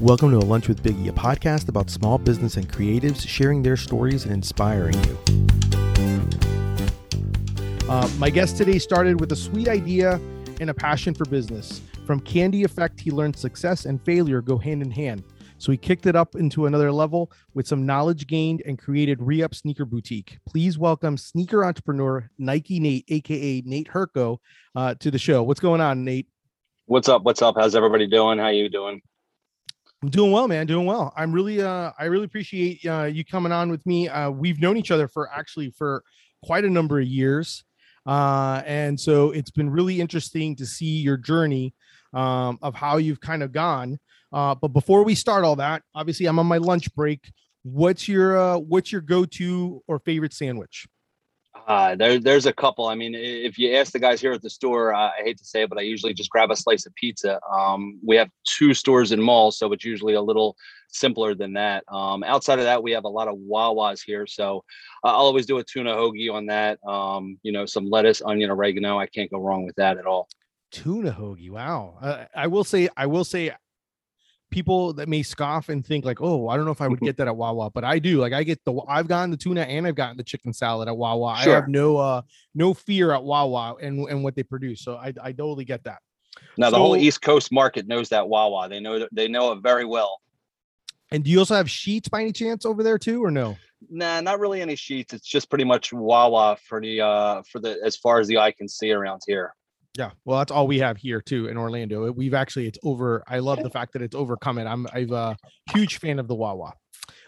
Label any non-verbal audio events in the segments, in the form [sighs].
Welcome to A Lunch with Biggie, a podcast about small business and creatives sharing their stories and inspiring you. Uh, my guest today started with a sweet idea and a passion for business. From Candy Effect, he learned success and failure go hand in hand. So he kicked it up into another level with some knowledge gained and created Reup Sneaker Boutique. Please welcome sneaker entrepreneur Nike Nate, aka Nate Herko, uh, to the show. What's going on, Nate? What's up? What's up? How's everybody doing? How you doing? I'm doing well, man. Doing well. I'm really, uh, I really appreciate uh, you coming on with me. Uh, we've known each other for actually for quite a number of years, uh, and so it's been really interesting to see your journey um, of how you've kind of gone. Uh, but before we start all that, obviously I'm on my lunch break. What's your uh, what's your go-to or favorite sandwich? Uh, there, there's a couple. I mean, if you ask the guys here at the store, I hate to say it, but I usually just grab a slice of pizza. Um, we have two stores in malls, so it's usually a little simpler than that. Um, outside of that, we have a lot of Wawas here, so I'll always do a tuna hoagie on that. Um, you know, some lettuce, onion, oregano. I can't go wrong with that at all. Tuna hoagie. Wow. Uh, I will say, I will say, people that may scoff and think like, oh, I don't know if I would get that at Wawa, but I do. Like I get the I've gotten the tuna and I've gotten the chicken salad at Wawa. Sure. I have no uh no fear at Wawa and and what they produce. So I I totally get that. Now so, the whole East Coast market knows that Wawa. They know they know it very well. And do you also have Sheetz by any chance over there too, or no? Nah, not really any Sheetz. It's just pretty much Wawa for the uh for the as far as the eye can see around here. Yeah, well, that's all we have here too in Orlando. We've actually it's over. I love the [laughs] fact that it's overcome it. I'm I'm a huge fan of the Wawa.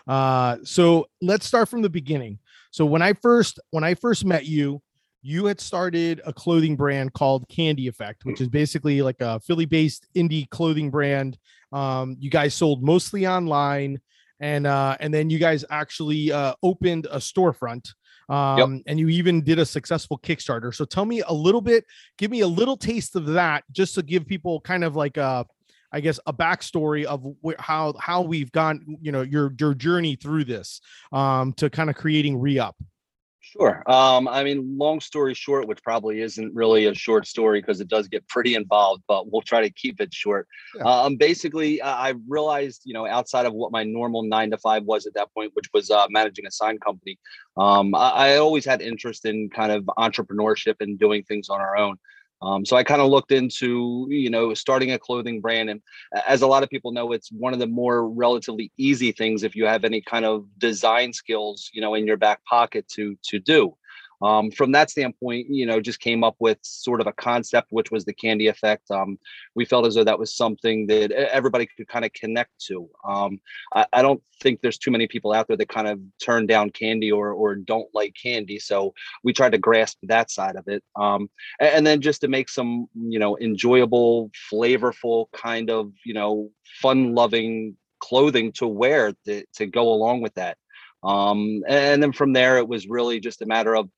Uh, so let's start from the beginning. So when I first when I first met you, you had started a clothing brand called Candy Effect, which is basically like a Philly-based indie clothing brand. Um, you guys sold mostly online, and uh, and then you guys actually uh, opened a storefront um, yep. and you even did a successful Kickstarter. So tell me a little bit, give me a little taste of that, just to give people kind of like a, I guess, a backstory of wh- how how we've gone, you know, your your journey through this um, to kind of creating Reup. Sure. Um, I mean, long story short, which probably isn't really a short story because it does get pretty involved, but we'll try to keep it short. Yeah. Um, basically, I realized, you know, outside of what my normal nine to five was at that point, which was uh, managing a sign company, um, I, I always had interest in kind of entrepreneurship and doing things on our own. Um, so I kind of looked into, you know, starting a clothing brand. And as a lot of people know, it's one of the more relatively easy things if you have any kind of design skills, you know, in your back pocket to to do um, from that standpoint, you know, just came up with sort of a concept, which was the candy effect. Um, we felt as though that was something that everybody could kind of connect to. Um, I, I, don't think there's too many people out there that kind of turn down candy or or don't like candy. So we tried to grasp that side of it, um, and, and then just to make some, you know, enjoyable, flavorful, kind of, you know, fun-loving clothing to wear to, to go along with that. Um, and then from there, it was really just a matter of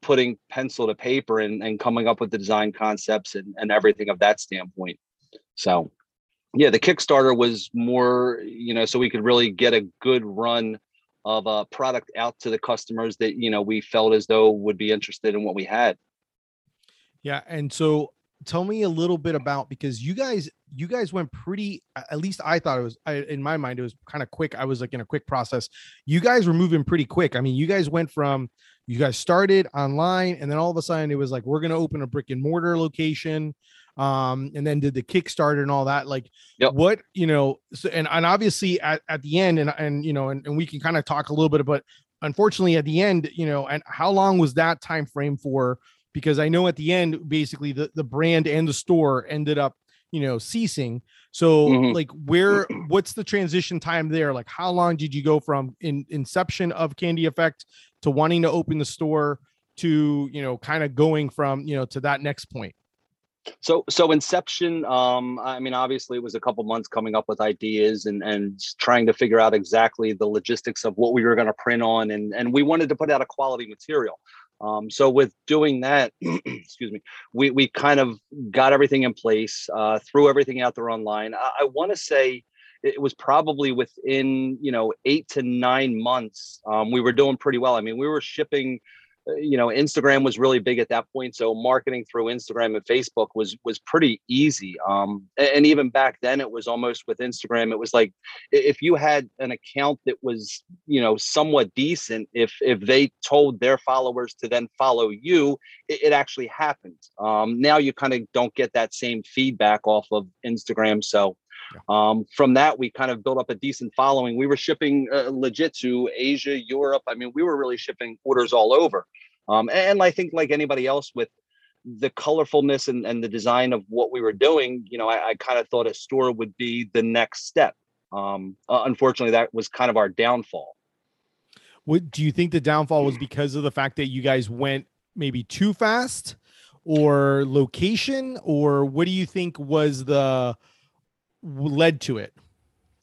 putting pencil to paper and, and coming up with the design concepts and, and everything of that standpoint. So, yeah, the Kickstarter was more, you know, so we could really get a good run of a product out to the customers that, you know, we felt as though would be interested in what we had. Yeah. And so tell me a little bit about because you guys you guys went pretty at least i thought it was I, in my mind it was kind of quick i was like in a quick process you guys were moving pretty quick i mean you guys went from you guys started online and then all of a sudden it was like we're going to open a brick and mortar location um and then did the kickstarter and all that like yep. what you know so and, and obviously at, at the end and and you know and, and we can kind of talk a little bit about unfortunately at the end you know and how long was that time frame for because I know at the end, basically the, the brand and the store ended up, you know, ceasing. So mm-hmm. like where [clears throat] what's the transition time there? Like how long did you go from in inception of Candy Effect to wanting to open the store to, you know, kind of going from, you know, to that next point? So so inception, um, I mean, obviously it was a couple months coming up with ideas and and trying to figure out exactly the logistics of what we were going to print on and and we wanted to put out a quality material. Um, so with doing that, [clears throat] excuse me, we we kind of got everything in place, uh, threw everything out there online. I, I want to say it was probably within you know eight to nine months. Um, we were doing pretty well. I mean, we were shipping you know instagram was really big at that point so marketing through instagram and facebook was was pretty easy um and even back then it was almost with instagram it was like if you had an account that was you know somewhat decent if if they told their followers to then follow you it, it actually happened. Um now you kind of don't get that same feedback off of instagram so um, from that, we kind of built up a decent following. We were shipping uh, legit to Asia, Europe. I mean, we were really shipping orders all over. Um, and I think, like anybody else, with the colorfulness and, and the design of what we were doing, you know, I, I kind of thought a store would be the next step. Um, uh, unfortunately, that was kind of our downfall. What do you think the downfall was because of the fact that you guys went maybe too fast, or location, or what do you think was the led to it?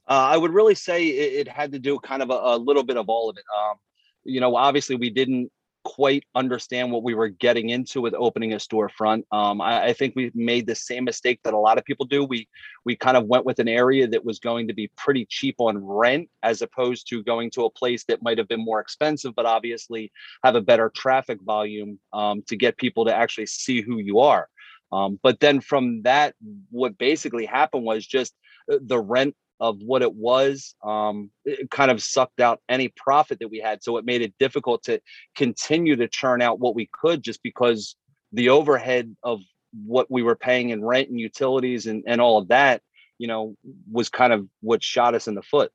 Uh, I would really say it, it, had to do kind of a, a, little bit of all of it. Um, you know, obviously we didn't quite understand what we were getting into with opening a storefront. Um, I, I, think we made the same mistake that a lot of people do. We we kind of went with an area that was going to be pretty cheap on rent, as opposed to going to a place that might have been more expensive, but obviously have a better traffic volume um, to get people to actually see who you are. Um, but then from that, what basically happened was just uh, the rent of what it was um, it kind of sucked out any profit that we had. So it made it difficult to continue to churn out what we could just because the overhead of what we were paying in rent and utilities and, and all of that, you know, was kind of what shot us in the foot.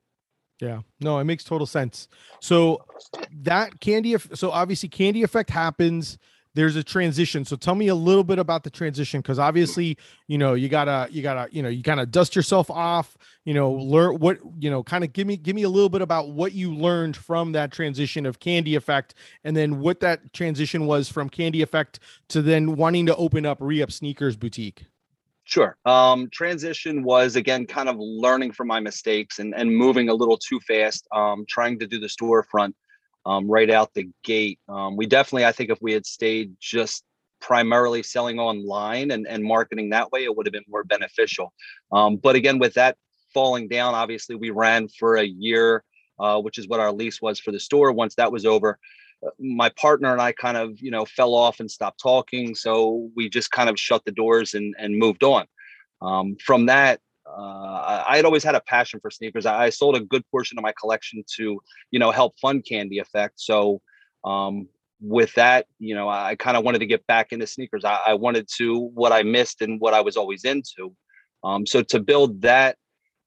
Yeah, no, it makes total sense. So that candy, so obviously candy effect happens there's a transition. So tell me a little bit about the transition because obviously, you know, you gotta you gotta you know you kind of dust yourself off. You know, learn what you know. Kind of give me give me a little bit about what you learned from that transition of Candy Effect, and then what that transition was from Candy Effect to then wanting to open up Re Up Sneakers Boutique. Sure. Um, transition was again kind of learning from my mistakes and and moving a little too fast. Um, trying to do the storefront um, right out the gate. Um, we definitely, I think, if we had stayed just primarily selling online and, and marketing that way, it would have been more beneficial. Um, but again, with that falling down, obviously, we ran for a year, uh, which is what our lease was for the store. Once that was over, uh, my partner and I kind of, you know, fell off and stopped talking. So we just kind of shut the doors and, and moved on. Um, from that, uh, I had always had a passion for sneakers. I, I, sold a good portion of my collection to, you know, help fund Candy Effect. So, um, with that, you know, I, I kind of wanted to get back into sneakers. I, I, wanted to what I missed and what I was always into. Um, so to build that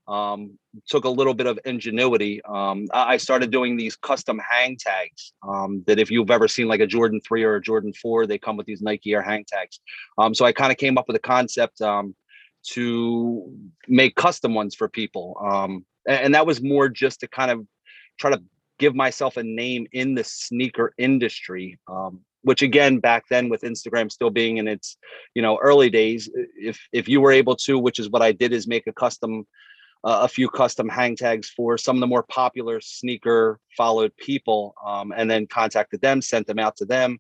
um, took a little bit of ingenuity. Um, I started doing these custom hang tags um, that if you've ever seen like a Jordan 3 or a Jordan 4, they come with these Nike Air hang tags. Um, so I kind of came up with a concept to make custom ones for people. Um, and, and that was more just to kind of try to give myself a name in the sneaker industry. Um, which again back then with instagram still being in its you know early days if if you were able to which is what i did is make a custom uh, a few custom hang tags for some of the more popular sneaker followed people um, and then contacted them sent them out to them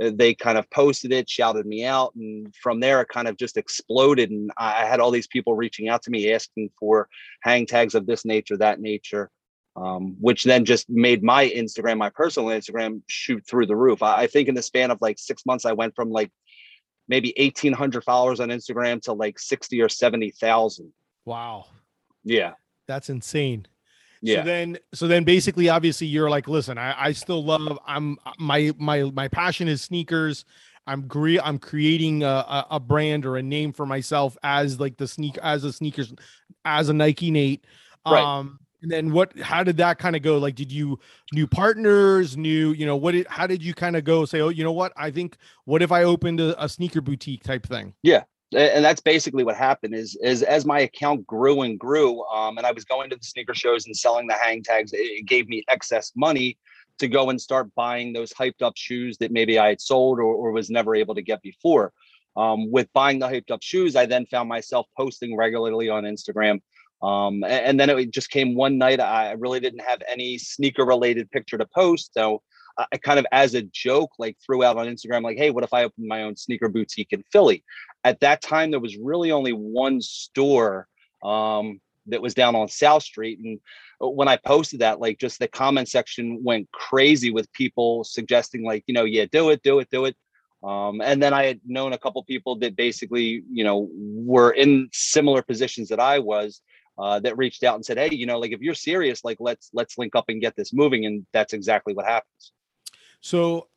they kind of posted it, shouted me out, and from there it kind of just exploded. And I had all these people reaching out to me asking for hang tags of this nature, that nature, um, which then just made my Instagram, my personal Instagram, shoot through the roof. I, I think in the span of like six months, I went from like maybe eighteen hundred followers on Instagram to like sixty or seventy thousand. Wow. Yeah. That's insane yeah. So then, so then, basically, obviously, you're like, listen, I, I still love. I'm my my my passion is sneakers. I'm gre- I'm creating a, a, brand or a name for myself as like the sneak as a sneakers as a Nike Nate. Right. Um, and then what? How did that kind of go? Like, did you new partners, new you know what? Did, how did you kind of go? Say, oh, you know what? I think what if I opened a, a sneaker boutique type thing? Yeah, and that's basically what happened is, is as my account grew and grew um, and i was going to the sneaker shows and selling the hang tags it gave me excess money to go and start buying those hyped up shoes that maybe i had sold or, or was never able to get before. Um, with buying the hyped up shoes i then found myself posting regularly on instagram um, and, and, then it just came one night i really didn't have any sneaker related picture to post so I kind of as a joke, like threw out on Instagram, like, hey, what if I opened my own sneaker boutique in Philly? At that time, there was really only one store um, that was down on South Street. And uh, when I posted that, like just the comment section went crazy with people suggesting, like, you know, yeah, do it, do it, do it. Um, and then I had known a couple people that basically, you know, were in similar positions that I was. Uh, that reached out and said, "Hey, you know, like if you're serious, like let's let's link up and get this moving." And that's exactly what happens. So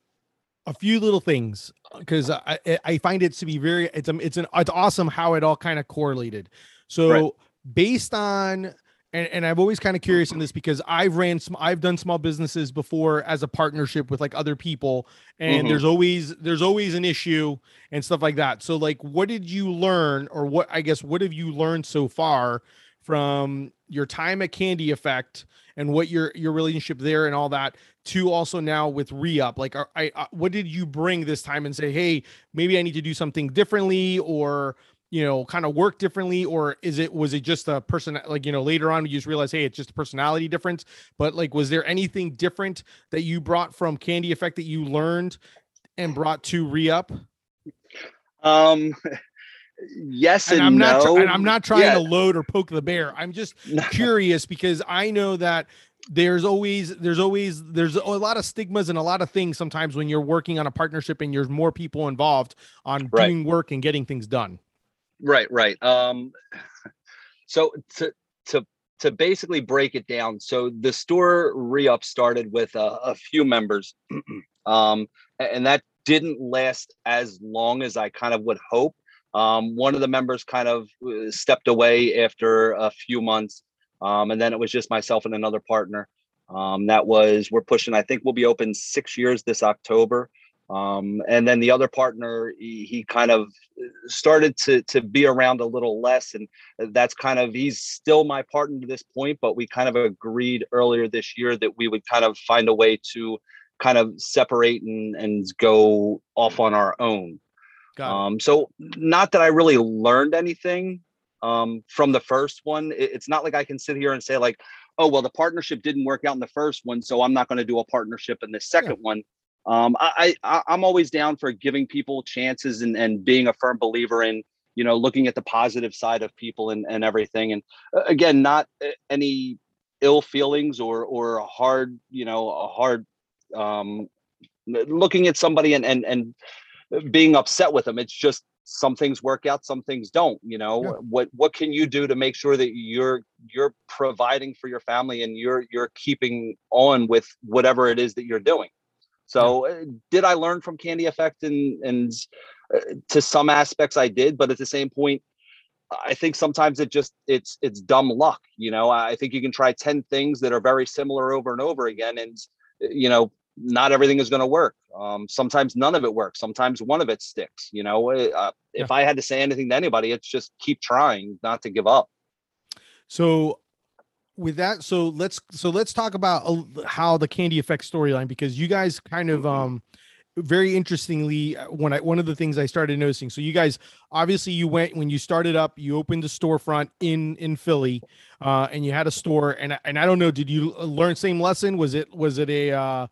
a few little things because I I find it to be very it's um, it's an it's awesome how it all kind of correlated. So right. based on and, and I'm always kind of curious in this because I've ran some I've done small businesses before as a partnership with like other people and mm-hmm. there's always there's always an issue and stuff like that. So like what did you learn or what I guess what have you learned so far from your time at Candy Effect and what your your relationship there and all that to also now with re-up. Like are, I, uh, what did you bring this time and say hey maybe i need to do something differently or you know kind of work differently or is it was it just a person like you know later on you just realize hey it's just a personality difference but like was there anything different that you brought from candy effect that you learned and brought to re-up? Um yes and, and I'm no. not and I'm not trying yeah. to load or poke the bear. I'm just [laughs] curious because I know that there's always there's always there's a lot of stigmas and a lot of things sometimes when you're working on a partnership and there's more people involved on right. doing work and getting things done. Right, right. Um [sighs] so to to to basically break it down, so the store re-up started with a, a few members. [clears throat] um and that didn't last as long as I kind of would hope um, one of the members kind of uh, stepped away after a few months, um, and then it was just myself and another partner. Um, that was we're pushing. I think we'll be open six years this October. Um, and then the other partner, he, he, kind of uh, started to to be around a little less, and that's kind of he's still my partner to this point. But we kind of agreed earlier this year that we would kind of find a way to kind of separate and and go off on our own. Um, so not that I really learned anything um, from the first one. It, it's not like I can sit here and say like, oh well, the partnership didn't work out in the first one, so I'm not going to do a partnership in the second yeah. one. Um, I, I I'm always down for giving people chances and and being a firm believer in you know looking at the positive side of people and and everything. And uh, again, not uh, any ill feelings or or a hard you know a hard um looking at somebody and and and being upset with them. It's just some things work out, some things don't. You know, yeah. what what can you do to make sure that you're you're providing for your family and you're you're keeping on with whatever it is that you're doing. So, yeah. Uh, did I learn from Candy Effect and and uh, to some aspects I did, but at the same point, I think sometimes it just it's it's dumb luck. You know, I think you can try ten things that are very similar over and over again, and you know not everything is going to work. Um, sometimes none of it works. Sometimes one of it sticks. You know, uh, uh if. I had to say anything to anybody, it's just keep trying, not to give up. So, with that, so let's so let's talk about uh, how the Candy Effect storyline because you guys kind of mm-hmm. um very interestingly uh, when i one of the things i started noticing so you guys obviously you went when you started up you opened the storefront in in philly uh and you had a store and and i don't know did you learn same lesson was it was it a uh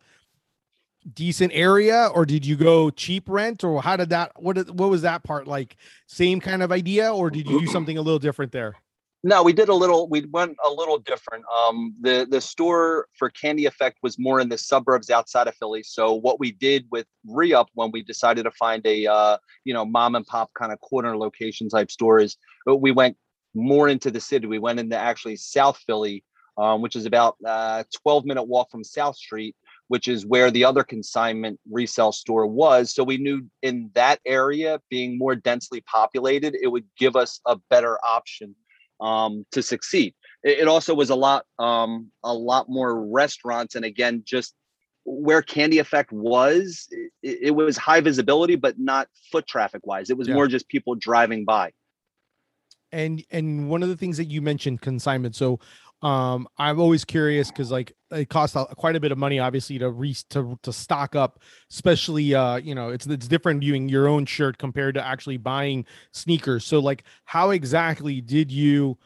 decent area or did you go cheap rent or how did that what what was that part like? Same kind of idea or did you do [clears throat] something a little different there? No we did a little we went a little different. Um the the store for candy effect was more in the suburbs outside of philly. So what we did with re-up when we decided to find a uh you know mom and pop kind of corner location type stores uh, we went more into the city. We went into actually south philly um, which is about uh 12 minute walk from south street which is where the other consignment resale store was. So we knew in that area being more densely populated, it would give us a better option um, to succeed. It, it, also was a lot, um, a lot more restaurants, and again, just where Candy Effect was, it, it was high visibility, but not foot traffic wise. It was yeah. more just people driving by and and one of the things that you mentioned consignment so um, I'm always curious because like it costs quite a bit of money, obviously, to re to to stock up. Especially, uh, you know, it's it's different viewing your own shirt compared to actually buying sneakers. So, like, how exactly did you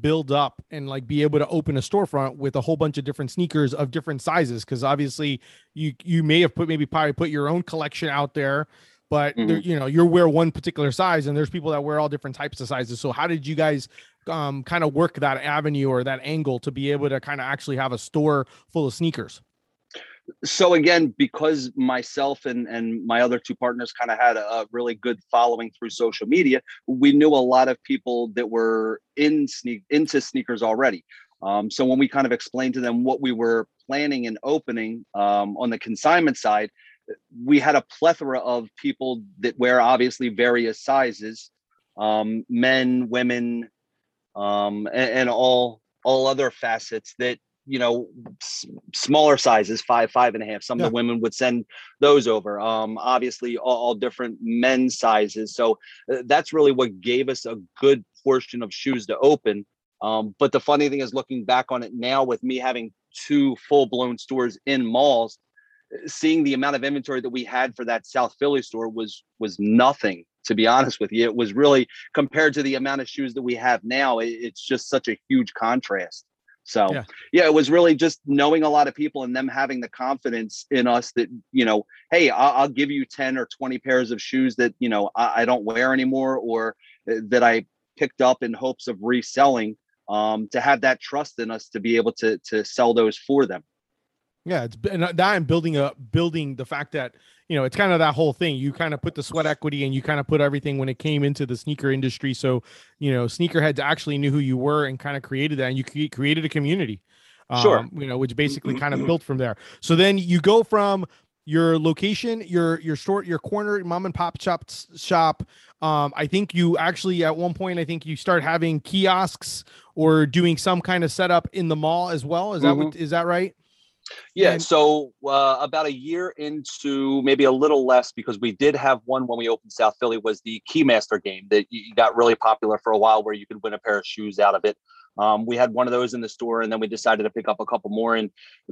build up and like be able to open a storefront with a whole bunch of different sneakers of different sizes? Because obviously, you you may have put maybe probably put your own collection out there but mm-hmm. you know you're wear one particular size and there's people that wear all different types of sizes so how did you guys um, kind of work that avenue or that angle to be able to kind of actually have a store full of sneakers? so again because myself and and my other two partners kind of had a, really good following through social media we knew a lot of people that were in sneak into sneakers already um, so when we kind of explained to them what we were planning and opening um, on the consignment side we had a plethora of people that wear obviously various sizes um, men women um, and, and all all other facets that you know s- smaller sizes five five and a half some yeah. of the women would send those over. Um obviously all, all different men's sizes. So uh, that's really what gave us a good portion of shoes to open. Um but the funny thing is looking back on it now with me having two full-blown stores in malls seeing the amount of inventory that we had for that south philly store was was nothing to be honest with you it was really compared to the amount of shoes that we have now it, it's just such a huge contrast so yeah. yeah. it was really just knowing a lot of people and them having the confidence in us that you know, hey, I'll, I'll give you ten or twenty pairs of shoes that you know I, I, don't wear anymore, or uh, that I picked up in hopes of reselling. Um, to have that trust in us to be able to to sell those for them. Yeah, it's and that I'm building a building the fact that you know it's kind of that whole thing. You kind of put the sweat equity and you kind of put everything when it came into the sneaker industry. So you know, sneakerheads actually knew who you were and kind of created that, and you created a community. Um, sure. You know, which basically kind of built from there. So then you go from your location, your your store, your corner mom and pop shop shop. Um, I think you actually at one point I think you start having kiosks or doing some kind of setup in the mall as well. Is that mm-hmm. what is that right? Yeah, and- so uh, about a year into maybe a little less because we did have one when we opened South Philly was the Keymaster game that got really popular for a while where you could win a pair of shoes out of it. Um, we had one of those in the store and then we decided to pick up a couple more and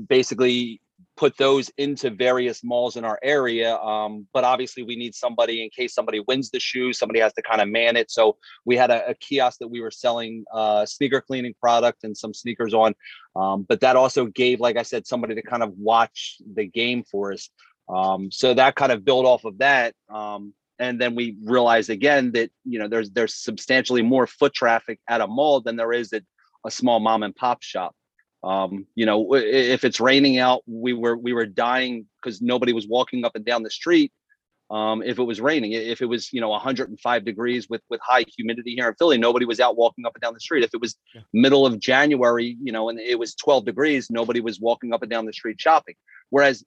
basically put those into various malls in our area. Um, but obviously, we need somebody in case somebody wins the shoe, somebody has to kind of man it. So we had a, a kiosk that we were selling uh, sneaker cleaning product and some sneakers on. Um, but that also gave, like I said, somebody to kind of watch the game for us. Um, so that kind of built off of that. Um, and then we realized again that you know there's there's substantially more foot traffic at a mall than there is at a small mom and pop shop. Um, you know, if it's raining out, we were we were dying because nobody was walking up and down the street. Um, if it was raining, if it was you know 105 degrees with with high humidity here in Philly, nobody was out walking up and down the street. If it was yeah. middle of January, you know, and it was 12 degrees, nobody was walking up and down the street shopping. Whereas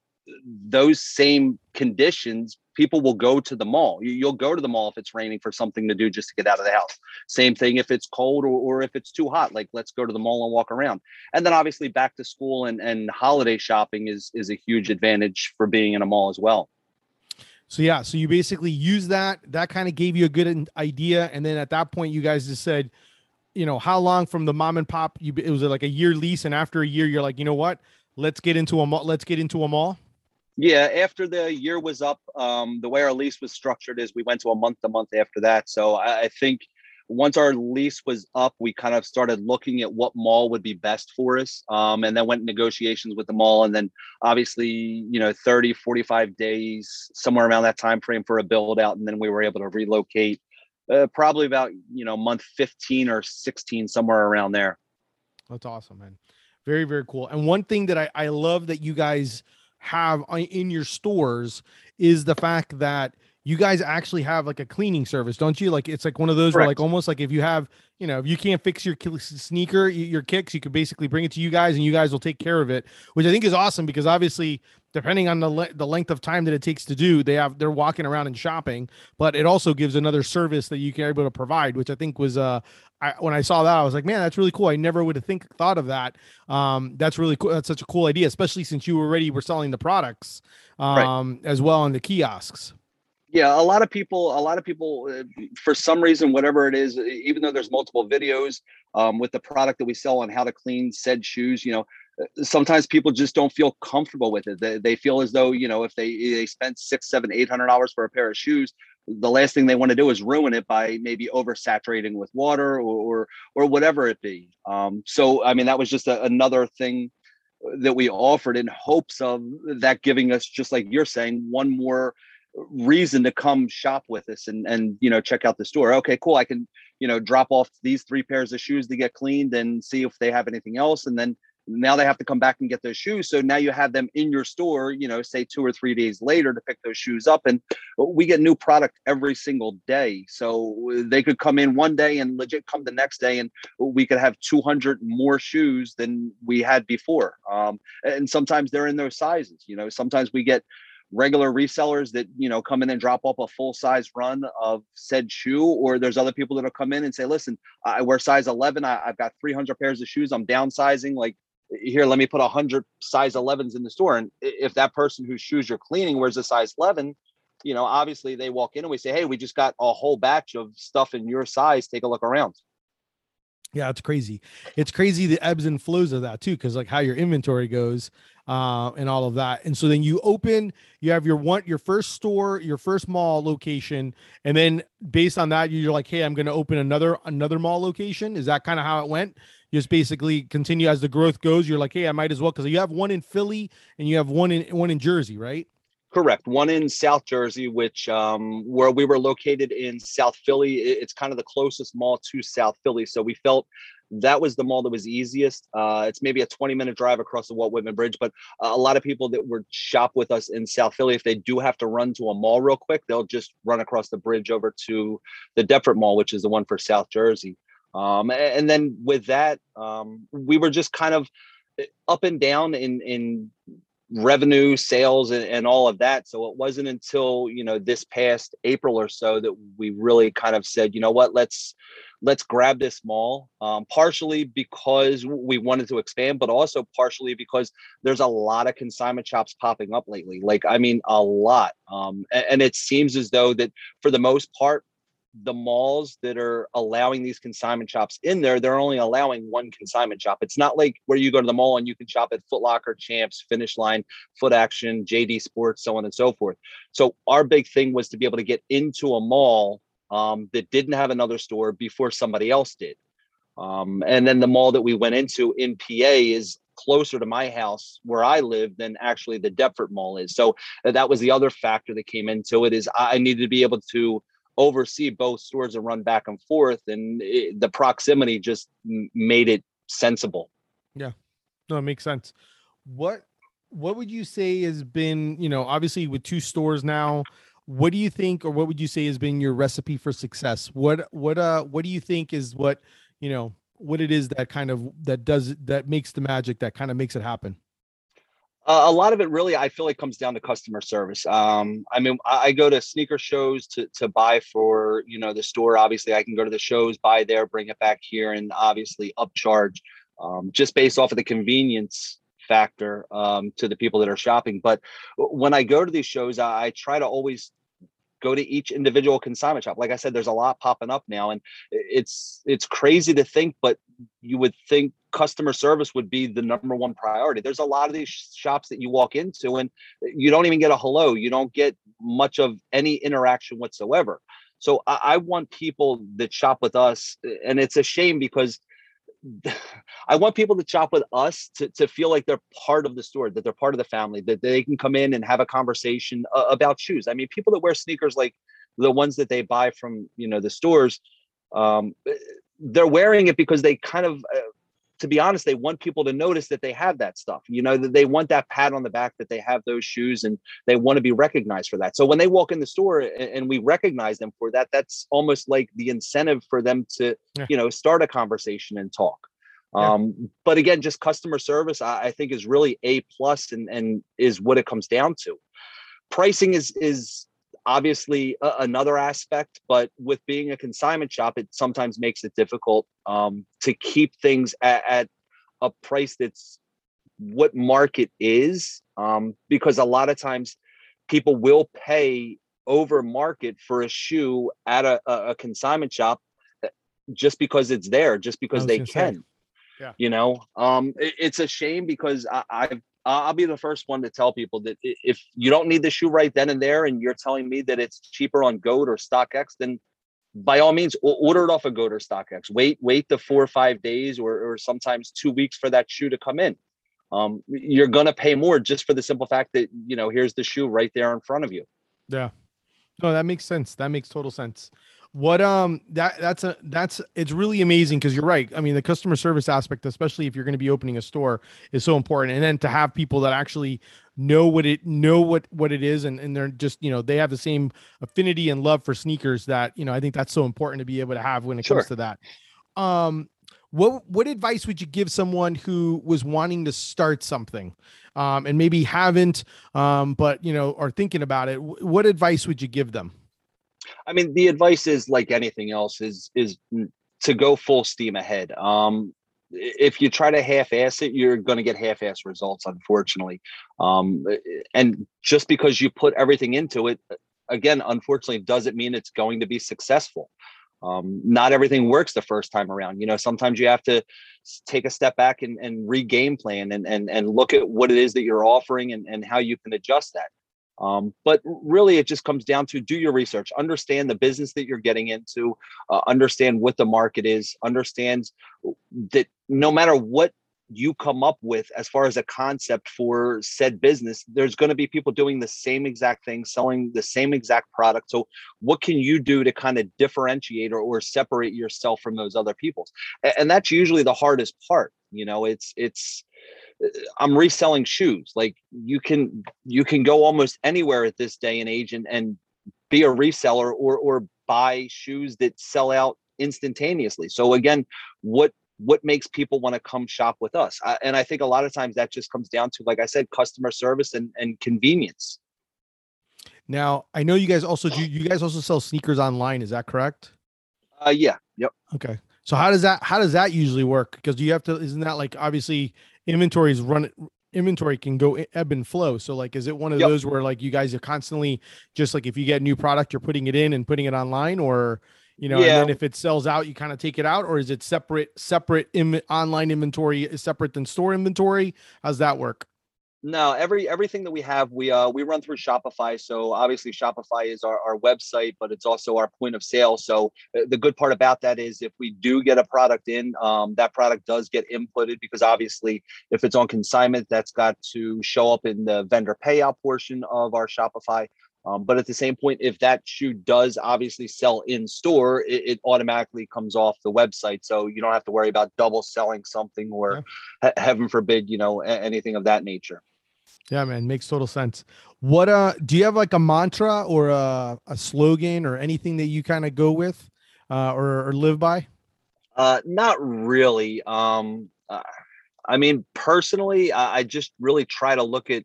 those same conditions people will go to the mall. You, will go to the mall if it's raining for something to do just to get out of the house. Same thing if it's cold or, or if it's too hot, like let's go to the mall and walk around. And then obviously back to school and, and holiday shopping is is a huge advantage for being in a mall as well. So yeah, so you basically use that. That kind of gave you a good idea, and then at that point, you guys just said, you know, how long from the mom and pop? You it was like a year lease, and after a year, you're like, you know what? Let's get into a mall. Let's get into a mall. Yeah, after the year was up, um, the way our lease was structured is we went to a month to month after that. So I, I, think once our lease was up, we kind of started looking at what mall would be best for us. Um, and then went negotiations with the mall. And then obviously, you know, 30, 45 days, somewhere around that time frame for a build out. And then we were able to relocate uh, probably about, you know, month 15 or 16, somewhere around there. That's awesome, man. Very, very cool. And one thing that I, I love that you guys – have uh, in your stores is the fact that you guys actually have like a cleaning service, don't you? Like it's like one of those Correct. where like almost like if you have, you know, if you can't fix your sneaker, your kicks, you could basically bring it to you guys and you guys will take care of it, which I think is awesome because obviously depending on the le- the length of time that it takes to do, they have they're walking around and shopping, but it also gives another service that you can able to provide, which I think was uh I, when I saw that I was like, man, that's really cool. I never would have think thought of that. Um, that's really cool. That's such a cool idea, especially since you already were selling the products um right. as well in the kiosks yeah a lot of people a lot of people uh, for some reason whatever it is even though there's multiple videos um, with the product that we sell on how to clean said shoes you know uh, sometimes people just don't feel comfortable with it. They, they feel as though you know if they they spend six seven eight hundred dollars for a pair of shoes the last thing they want to do is ruin it by maybe oversaturating with water or or, or whatever it be. Um, so i mean that was just a, another thing that we offered in hopes of that giving us just like you're saying one more reason to come shop with us and and you know check out the store. Okay cool i can you know drop off these three pairs of shoes to get cleaned and see if they have anything else and then now they have to come back and get those shoes. So now you have them in your store you know say two or three days later to pick those shoes up and we get new product every single day. So they could come in one day and legit come the next day and we could have 200 more shoes than we had before. Um, and sometimes they're in those sizes you know sometimes we get regular resellers that you know come in and drop off a full size run of said shoe or there's other people that'll come in and say listen i wear size 11 I, have got 300 pairs of shoes i'm downsizing like here let me put 100 size 11s in the store. And if that person whose shoes you're cleaning wears a size 11 you know obviously they walk in and we say hey we just got a whole batch of stuff in your size take a look around yeah, it's crazy. It's crazy the ebbs and flows of that too, because like how your inventory goes uh, and all of that. And so then you open, you have your one, your first store, your first mall location, and then based on that, you're like, hey, I'm going to open another another mall location. Is that kind of how it went? just basically continue as the growth goes. You're like, hey, I might as well because you have one in Philly and you have one in one in Jersey, right? Correct. One in South Jersey, which um, where we were located in South Philly. It's kind of the closest mall to South Philly. So we felt that was the mall that was easiest. Uh, it's maybe a 20 minute drive across the Walt Whitman Bridge, but a lot of people that would shop with us in South Philly, if they do have to run to a mall real quick, they'll just run across the bridge over to the Deptford Mall, which is the one for South Jersey. Um, and then with that, um, we were just kind of eh, up and down in in revenue sales and, and, all of that. So it wasn't until you know this past april or so that we really kind of said you know what? Let's let's grab this mall um, partially because we wanted to expand but also partially because there's a lot of consignment shops popping up lately. Like i mean a lot. Um, and, and it seems as though that for the most part the malls that are allowing these consignment shops in there, they're only allowing one consignment shop. It's not like where you go to the mall and you can shop at Foot Locker, Champs, Finish Line, Foot Action, JD Sports, so on and so forth. So our big thing was to be able to get into a mall um, that didn't have another store before somebody else did. Um, and then the mall that we went into in PA is closer to my house where I live than actually the Deptford Mall is. So that was the other factor that came into it is I needed to be able to oversee both stores and run back and forth and it, the proximity just made it sensible. Yeah. No it makes sense. What what would you say has been you know obviously with two stores now what do you think or what would you say has been your recipe for success? What what uh what do you think is what you know what it is that kind of that does that makes the magic that kind of makes it happen a lot of it really, I feel like comes down to customer service. Um, I mean, I, I, go to sneaker shows to to buy for you know the store. Obviously, I can go to the shows, buy there, bring it back here, and obviously upcharge um, just based off of the convenience factor um, to the people that are shopping. But when I go to these shows, I, I try to always go to each individual consignment shop. Like I said, there's a lot popping up now, and it's it's crazy to think, but you would think customer service would be the number one priority. There's a lot of these shops that you walk into and eh, you don't even get a hello. You don't get much of any interaction whatsoever. So I, I want people that shop with us, eh, and it's a shame because [laughs] I want people to shop with us to, to feel like they're part of the store, that they're part of the family, that they can come in and have a conversation about shoes. I mean, people that wear sneakers like the ones that they buy from, you know, the stores, um, eh, they're wearing it because they kind of to be honest, they want people to notice that they have that stuff. You know, that they want that pat on the back that they have those shoes and they want to be recognized for that. So when they walk in the store and we recognize them for that, that's almost like the incentive for them to, yeah. you know, start a conversation and talk. Yeah. Um, but again, just customer service, I, I think is really a plus and, and is what it comes down to. Pricing is is obviously uh, another aspect but with being a consignment shop it sometimes makes it difficult um, to keep things at, at, a price that's what market is um, because a lot of times people will pay over market for a shoe at a, a consignment shop eh, just because it's there just because they can say. yeah you know um, it, it's a shame because I, i've I'll be the first one to tell people that if you don't need the shoe right then and there, and you're telling me that it's cheaper on Goat or StockX, then by all means order it off of Goat or StockX. Wait, wait the four or five days, or, or sometimes two weeks for that shoe to come in. Um, you're gonna pay more just for the simple fact that you know here's the shoe right there in front of you. Yeah, No, that makes sense. That makes total sense. What um that that's a that's it's really amazing because you're right. I mean, the customer service aspect, especially if you're going to be opening a store, is so important. And then to have people that actually know what it know what what it is and, and they're just you know they have the same affinity and love for sneakers that you know i think that's so important to be able to have when it sure. comes to that um what what advice would you give someone who was wanting to start something um, and maybe haven't um, but you know are thinking about it what advice would you give them i mean the advice is like anything else is is to go full steam ahead. Um, if you try to half-ass it you're going to get half-ass results unfortunately. Um, and just because you put everything into it again unfortunately doesn't mean it's going to be successful. Um, not everything works the first time around you know sometimes you have to take a step back and, and regame plan and, and and look at what it is that you're offering and, and how you can adjust that um, but really it just comes down to do your research understand the business that you're getting into uh, understand what the market is understand that no matter what you come up with as far as a concept for said business there's going to be people doing the same exact thing selling the same exact product. So what can you do to kind of differentiate or, or separate yourself from those other people's? And, and that's usually the hardest part you know? It's it's i'm reselling shoes. Like you can you can go almost anywhere at this day and age and and be a reseller or or buy shoes that sell out instantaneously. So again what what makes people want to come shop with us? I, and i think a lot of times that just comes down to like i said customer service and, and convenience. Now i know you guys also do you guys also sell sneakers online is that correct? Uh yeah yep. Okay. So how does that how does that usually work? Because you have to isn't that like obviously inventory is run inventory can go ebb and flow. So like is it one of yep. those where like you guys are constantly just like if you get new product you're putting it in and putting it online? Or you know yeah. and then if it sells out you kind of take it out? Or is it separate separate Im- online inventory separate than store inventory? How's that work no every everything that we have we uh we run through shopify so obviously shopify is our, our website but it's also our point of sale so uh, the good part about that is if we do get a product in um, that product does get inputted because obviously if it's on consignment that's got to show up in the vendor payout portion of our shopify um, but at the same point, if that shoe does obviously sell in store, it, it, automatically comes off the website. So you don't have to worry about double selling something or yeah. he- heaven forbid, you know, a- anything of that nature. Yeah, man, makes total sense. What uh do you have like a mantra or a, a slogan or anything that you kind of go with uh or, or live by? Uh not really. Um uh, I mean, personally, I, I just really try to look at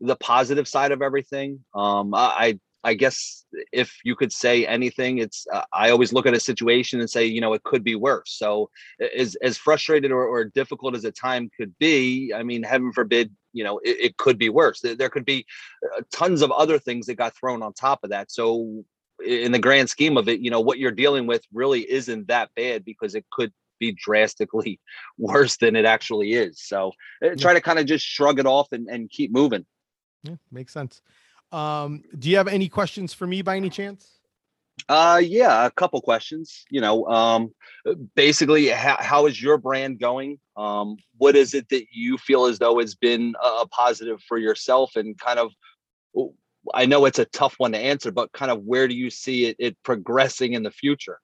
the positive side of everything. Um, I I guess if you could say anything, it's uh, I always look at a situation and say, you know, it could be worse. So as as frustrated or, or difficult as a time could be, I mean, heaven forbid, you know, it, it could be worse. There, there could be uh, tons of other things that got thrown on top of that. So in the grand scheme of it, you know, what you're dealing with really isn't that bad because it could be drastically [laughs] worse than it actually is. So uh, try to kind of just shrug it off and, and keep moving. Yeah, makes sense. Um, do you have any questions for me by any chance? Uh, yeah, a couple questions. You know, um, basically, how, how is your brand going? Um, what is it that you feel as though has been a positive for yourself, and kind of, I know it's a tough one to answer, but kind of where do you see it, it progressing in the future?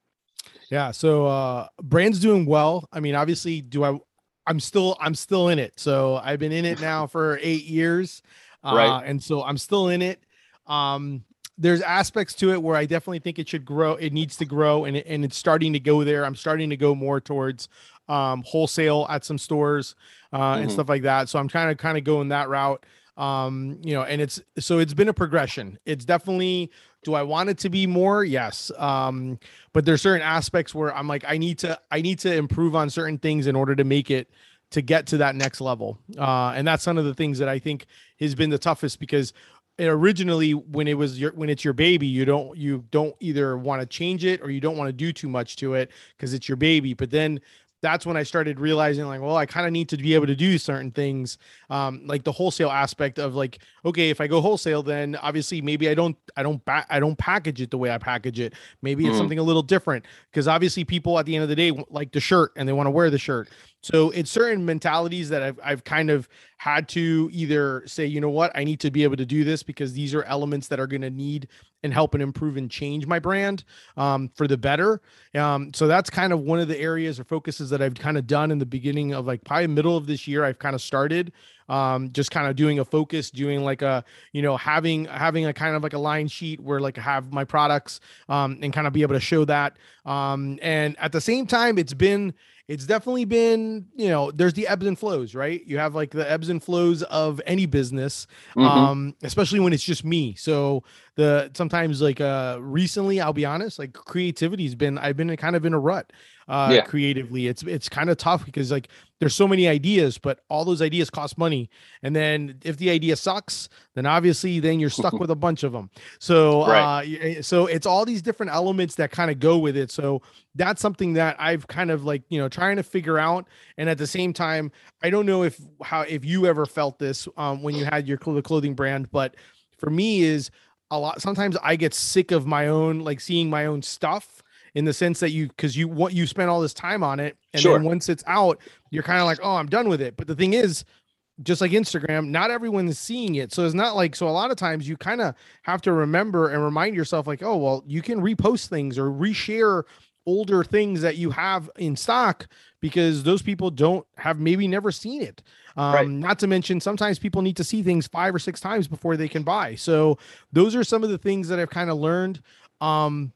Yeah, so uh, brand's doing well. I mean, obviously, do I? I'm still I'm still in it. So I've been in it [laughs] now for eight years. Uh, right. And so I'm still in it. Um, there's aspects to it where I definitely think it should grow. It needs to grow, and it, and it's starting to go there. I'm starting to go more towards um, wholesale at some stores uh, mm-hmm. and stuff like that. So I'm kind of kind of going that route. Um, you know, and it's so it's been a progression. It's definitely. Do I want it to be more? Yes. Um, but there's certain aspects where I'm like, I need to I need to improve on certain things in order to make it to get to that next level. Uh, and that's one of the things that I think has been the toughest because originally when it was your when it's your baby you don't you don't either want to change it or you don't want to do too much to it because it's your baby but then that's when I started realizing like, well, I kind of need to be able to do certain things, um, like the wholesale aspect of like, okay, if I go wholesale, then obviously maybe I don't, I don't, ba- I don't package it the way I package it. Maybe it's mm. something a little different because obviously people at the end of the day like the shirt and they want to wear the shirt. So it's certain mentalities that I've, I've kind of had to either say, you know what, I need to be able to do this because these are elements that are going to need and help and improve and change my brand um, for the better. Um, so that's kind of one of the areas or focuses that I've kind of done in the beginning of like probably middle of this year. I've kind of started um, just kind of doing a focus, doing like a, you know, having having a kind of like a line sheet where like I have my products um, and kind of be able to show that. Um, and at the same time, it's been it's definitely been you know there's the ebbs and flows right? You have like the ebbs and flows of any business mm-hmm. um especially when it's just me. So the sometimes like uh recently i'll be honest like creativity's been i've been kind of in a rut uh yeah. creatively. It's it's kind of tough because like there's so many ideas but all those ideas cost money. And then if the idea sucks then obviously then you're stuck [laughs] with a bunch of them so right. uh so it's all these different elements that kind of go with it. So that's something that i've kind of like you know trying to figure out. And at the same time i don't know if how if you ever felt this um when you had your clothing brand but for me is a lot sometimes i get sick of my own like seeing my own stuff in the sense that you because you what you spent all this time on it and sure. then once it's out you're kind of like oh i'm done with it. But the thing is just like instagram not everyone is seeing it. So it's not like so a lot of times you kind of have to remember and remind yourself like oh well you can repost things or reshare older things that you have in stock because those people don't have maybe never seen it. Um, right. not to mention sometimes people need to see things five or six times before they can buy. So those are some of the things that i've kind of learned. Um,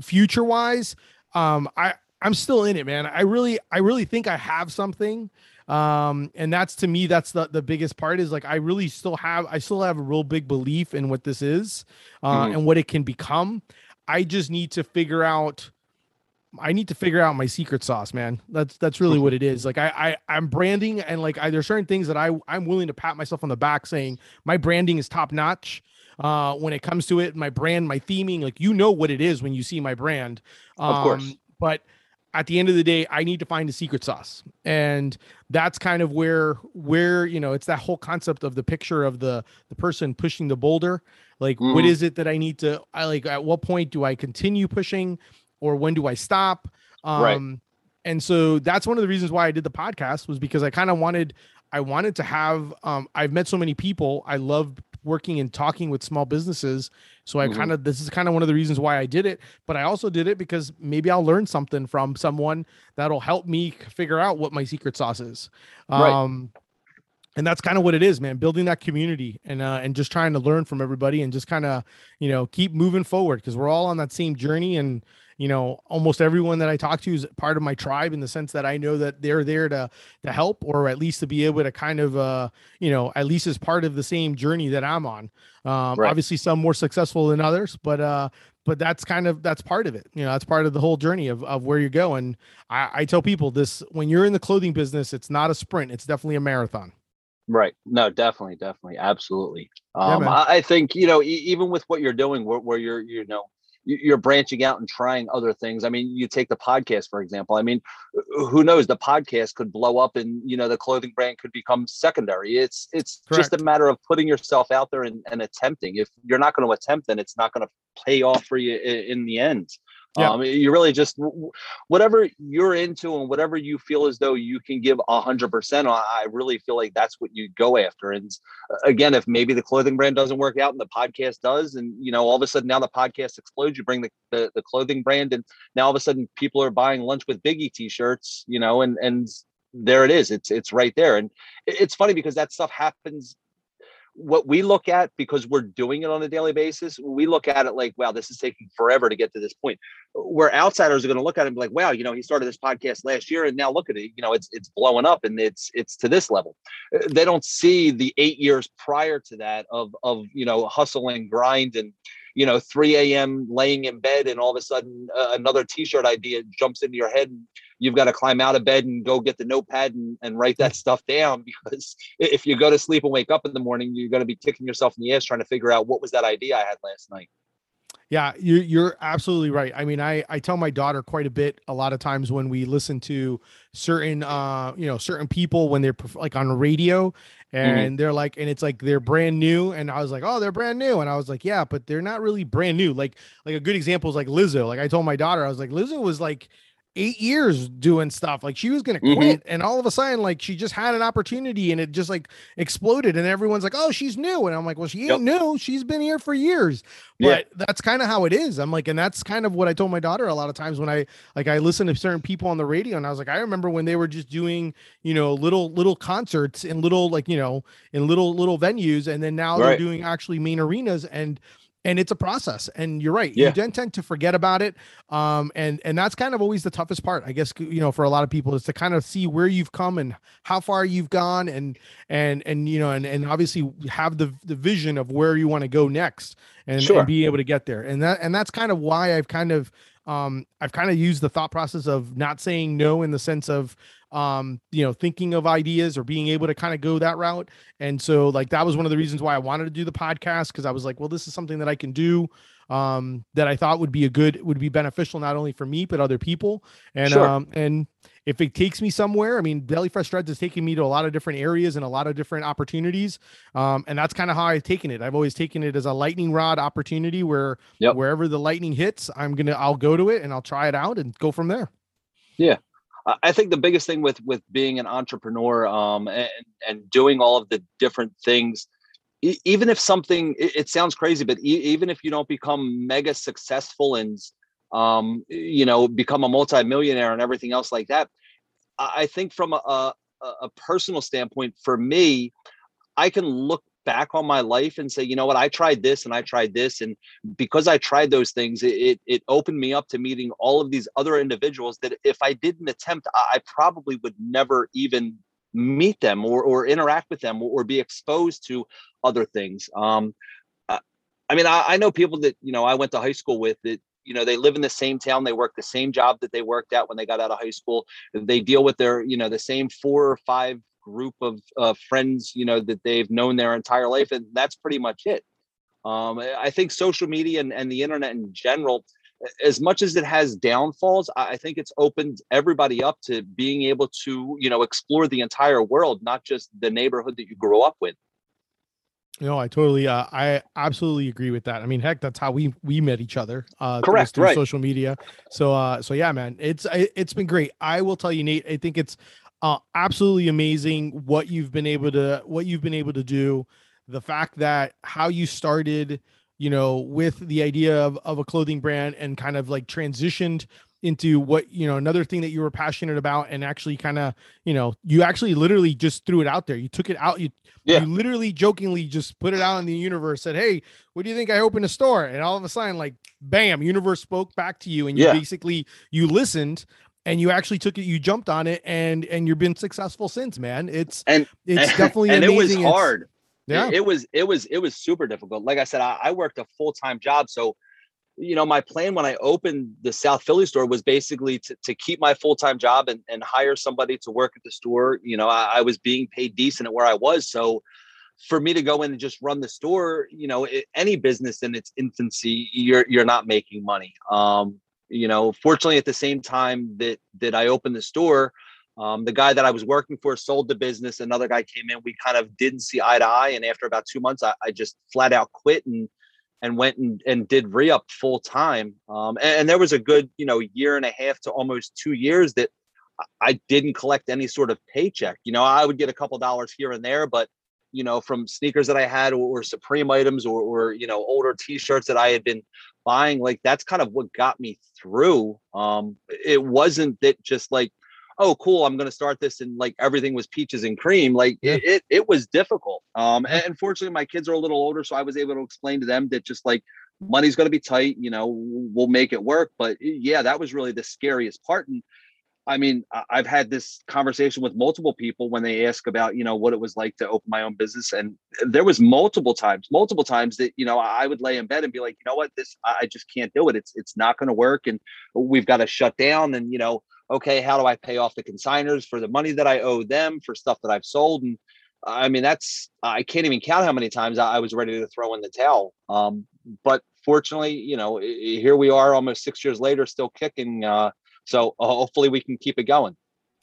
future wise, um, I I'm still in it, man. I really I really think I have something. Um, and that's to me, that's the the biggest part is like I really still have I still have a real big belief in what this is uh, mm. and what it can become. I just need to figure out I need to figure out my secret sauce, man. That's that's really what it is. Like I, I I'm branding and like I, there's certain things that I I'm willing to pat myself on the back saying my branding is top notch uh, when it comes to it. My brand, my theming, like you know what it is when you see my brand. Um, of course. Um, but at the end of the day, I need to find a secret sauce, and that's kind of where where you know it's that whole concept of the picture of the the person pushing the boulder. Like, mm-hmm. what is it that I need to? I like. At what point do I continue pushing, or when do I stop? Um, right. And so that's one of the reasons why I did the podcast was because I kind of wanted I wanted to have um, I've met so many people. I love working and talking with small businesses. So I mm-hmm. kind of this is kind of one of the reasons why I did it. But I also did it because maybe I'll learn something from someone that'll help me figure out what my secret sauce is. Right. Um, and that's kind of what it is, man. Building that community and uh, and just trying to learn from everybody and just kind of you know keep moving forward because we're all on that same journey and you know almost everyone that i talk to is part of my tribe in the sense that i know that they're there to to help or at least to be able to kind of uh you know at least as part of the same journey that i'm on um right. obviously some more successful than others but uh but that's kind of that's part of it you know that's part of the whole journey of, of where you're going I, I tell people this when you're in the clothing business it's not a sprint it's definitely a marathon Right. No, definitely, definitely, absolutely. Um, yeah, I, I, think you know, e- even with what you're doing, where, where you're, you know, you're branching out and trying other things. I mean, you take the podcast, for example. I mean, who knows? The podcast could blow up and, you know, the clothing brand could become secondary. It's, it's Correct. just a matter of putting yourself out there and, and attempting. If you're not going to attempt, then it's not going to pay off for you in, in the end. Yeah. Um, you really just whatever you're into and whatever you feel as though you can give a hundred percent. I really feel like that's what you go after. And again, if maybe the clothing brand doesn't work out and the podcast does, and you know, all of a sudden now the podcast explodes, you bring the, the, the clothing brand, and now all of a sudden people are buying lunch with Biggie t-shirts, you know, and and there it is. It's it's right there. And it's funny because that stuff happens what we look at because we're doing it on a daily basis we look at it like wow this is taking forever to get to this point. Where outsiders are going to look at it and be like wow you know he started this podcast last year and now look at it you know it's it's blowing up and it's it's to this level. Uh, they don't see the eight years prior to that of of you know hustle and grind and you know 3 a.m laying in bed and all of a sudden uh, another t-shirt idea jumps into your head and you've got to climb out of bed and go get the notepad and, and write that stuff down [laughs] because if you go to sleep and wake up in the morning you're going to be kicking yourself in the ass trying to figure out what was that idea i had last night yeah, you, you're absolutely right. I mean, I I tell my daughter quite a bit. A lot of times when we listen to certain, uh, you know, certain people when they're like on radio, mm-hmm. and mm-hmm. they're like, and it's like they're brand new, and I was like, oh, they're brand new, and I was like, yeah, but they're not really brand new. Like, like a good example is like Lizzo. Like I told my daughter, I was like, Lizzo was like eight years doing stuff. Like she was gonna Mhm. quit, and all of a sudden, like she just had an opportunity, and it just like exploded, and everyone's like, "Oh, she's new," and I'm like, "Well, she ain't Yep. new. She's been here for years." Yeah. But that's kind of how it is. I'm like, and that's kind of what I told my daughter a lot of times when I like I listen to certain people on the radio, and I was like, I remember when they were just doing you know little little concerts in little like you know in little little venues, and then now they're doing actually main arenas and. And it's a process, and you're right. Yeah. You then tend to forget about it, um, and and that's kind of always the toughest part, I guess. You know, for a lot of people, is to kind of see where you've come and how far you've gone, and and and you know, and and obviously have the the vision of where you want to go next, and, Sure. and be able to get there. And that and that's kind of why I've kind of um I've kind of used the thought process of not saying no in the sense of um you know thinking of ideas or being able to kind of go that route. And so like that was one of the reasons why i wanted to do the podcast because i was like well this is something that i can do um that i thought would be a good would be beneficial not only for me but other people. And Sure. um and if it takes me somewhere i mean Deli Fresh Threads has taken me to a lot of different areas and a lot of different opportunities um and that's kind of how i've taken it. I've always taken it as a lightning rod opportunity where Yep. wherever the lightning hits i'm gonna i'll go to it and i'll try it out and go from there. I- I think the biggest thing with with being an entrepreneur um, and and doing all of the different things, even if something it, it sounds crazy, but e- even if you don't become mega successful and um, you know become a multimillionaire and everything else like that, I I think from a, a a personal standpoint, for me, I can look back on my life and say, you know what, I tried this and I tried this, and because I tried those things, it it, opened me up to meeting all of these other individuals that if I didn't attempt, I, probably would never even meet them or or interact with them or, be exposed to other things. Um, I, I mean, I, I know people that you know I went to high school with that. You know, they live in the same town. They work the same job that they worked at when they got out of high school. They deal with their, you know, the same four or five group of uh, friends, you know, that they've known their entire life, and that's pretty much it. Um, I think social media and, and the internet in general, as much as it has downfalls, I think it's opened everybody up to being able to, you know, explore the entire world, not just the neighborhood that you grew up with. No, I totally, uh, I absolutely agree with that. I mean, heck, that's how we we met each other. Uh, Correct, through right. social media. So, uh, so yeah, man, it's it, it's been great. I will tell you, Nate. I think it's uh, absolutely amazing what you've been able to what you've been able to do. The fact that how you started, you know, with the idea of of a clothing brand and kind of like transitioned into what you know another thing that you were passionate about and actually kind of you know you actually literally just threw it out there you took it out you Yeah. you literally jokingly just put it out in the universe said hey what do you think i open a store and all of a sudden like bam universe spoke back to you and you Yeah. basically you listened and you actually took it you jumped on it and and you've been successful since man it's And it's [laughs] definitely and amazing it was hard. It- yeah It, was it was it was super difficult. Like I said, I, I worked a full time job, so you know my plan when I opened the South Philly store was basically to, to keep my full time job and, and hire somebody to work at the store. You know, I, I was being paid decent at where I was, so for me to go in and just run the store, you know, any business in its infancy, you're you're not making money. Um, you know, fortunately, at the same time that that I opened the store, um, the guy that I was working for sold the business. Another guy came in. We kind of didn't see eye to eye, and after about two months, I, I just flat out quit and and went and, and did re up full time. Um, and, and there was a good, you know, year and a half to almost two years that I didn't collect any sort of paycheck. You know, I would get a couple dollars here and there, but you know, from sneakers that I had or, or Supreme items or, or you know, older T-shirts that I had been buying, like that's kind of what got me through. Um, it wasn't that just like, oh, cool, I'm going to start this and like everything was peaches and cream. Like Yeah. it, it, it was difficult. Um, and unfortunately, my kids are a little older, so I was able to explain to them that just like money's going to be tight. You know, we'll make it work. But yeah, that was really the scariest part. And I mean, I've had this conversation with multiple people when they ask about, you know, what it was like to open my own business. And there was multiple times, multiple times that, you know, I would lay in bed and be like, you know what, this, I just can't do it. It's, it's not going to work. And we've got to shut down. And, you know, okay, how do I pay off the consigners for the money that I owe them for stuff that I've sold? And I mean, that's, I can't even count how many times I was ready to throw in the towel. Um, but fortunately, you know, here we are almost six years later, still kicking. Uh, so uh, hopefully we can keep it going.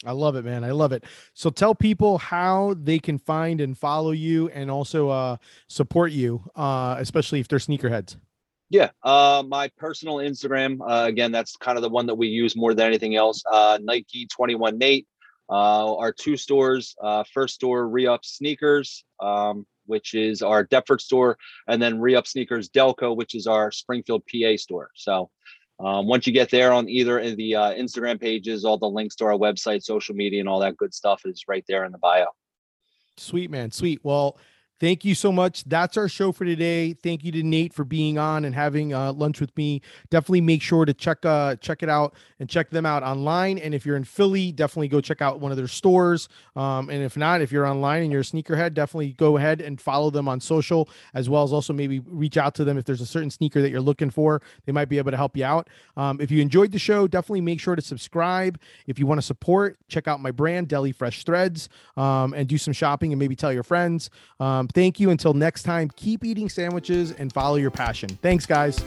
I love it, man. I love it. So tell people how they can find and follow you and also uh support you, uh, especially if they're sneakerheads. Yeah, uh, my personal Instagram. Uh, again, that's kind of the one that we use more than anything else. Uh, Nike Twenty One Nate. Uh, our two stores. Uh, first store, Reup Sneakers, um, which is our Deptford store, and then Reup Sneakers Delco, which is our Springfield, PA store. So. Um, once you get there on either of the uh, Instagram pages, all the links to our website, social media, and all that good stuff is right there in the bio. Sweet man, sweet. Well, Thank you so much. That's our show for today. Thank you to Nate for being on and having uh, lunch with me. Definitely make sure to check uh, check it out and check them out online. And if you're in Philly, definitely go check out one of their stores. Um, and if not, if you're online and you're a sneakerhead, definitely go ahead and follow them on social as well as also maybe reach out to them if there's a certain sneaker that you're looking for. They might be able to help you out. Um, if you enjoyed the show, definitely make sure to subscribe. If you want to support, check out my brand, Deli Fresh Threads, um, and do some shopping and maybe tell your friends. Thank you. Until next time, keep eating sandwiches and follow your passion. Thanks, guys.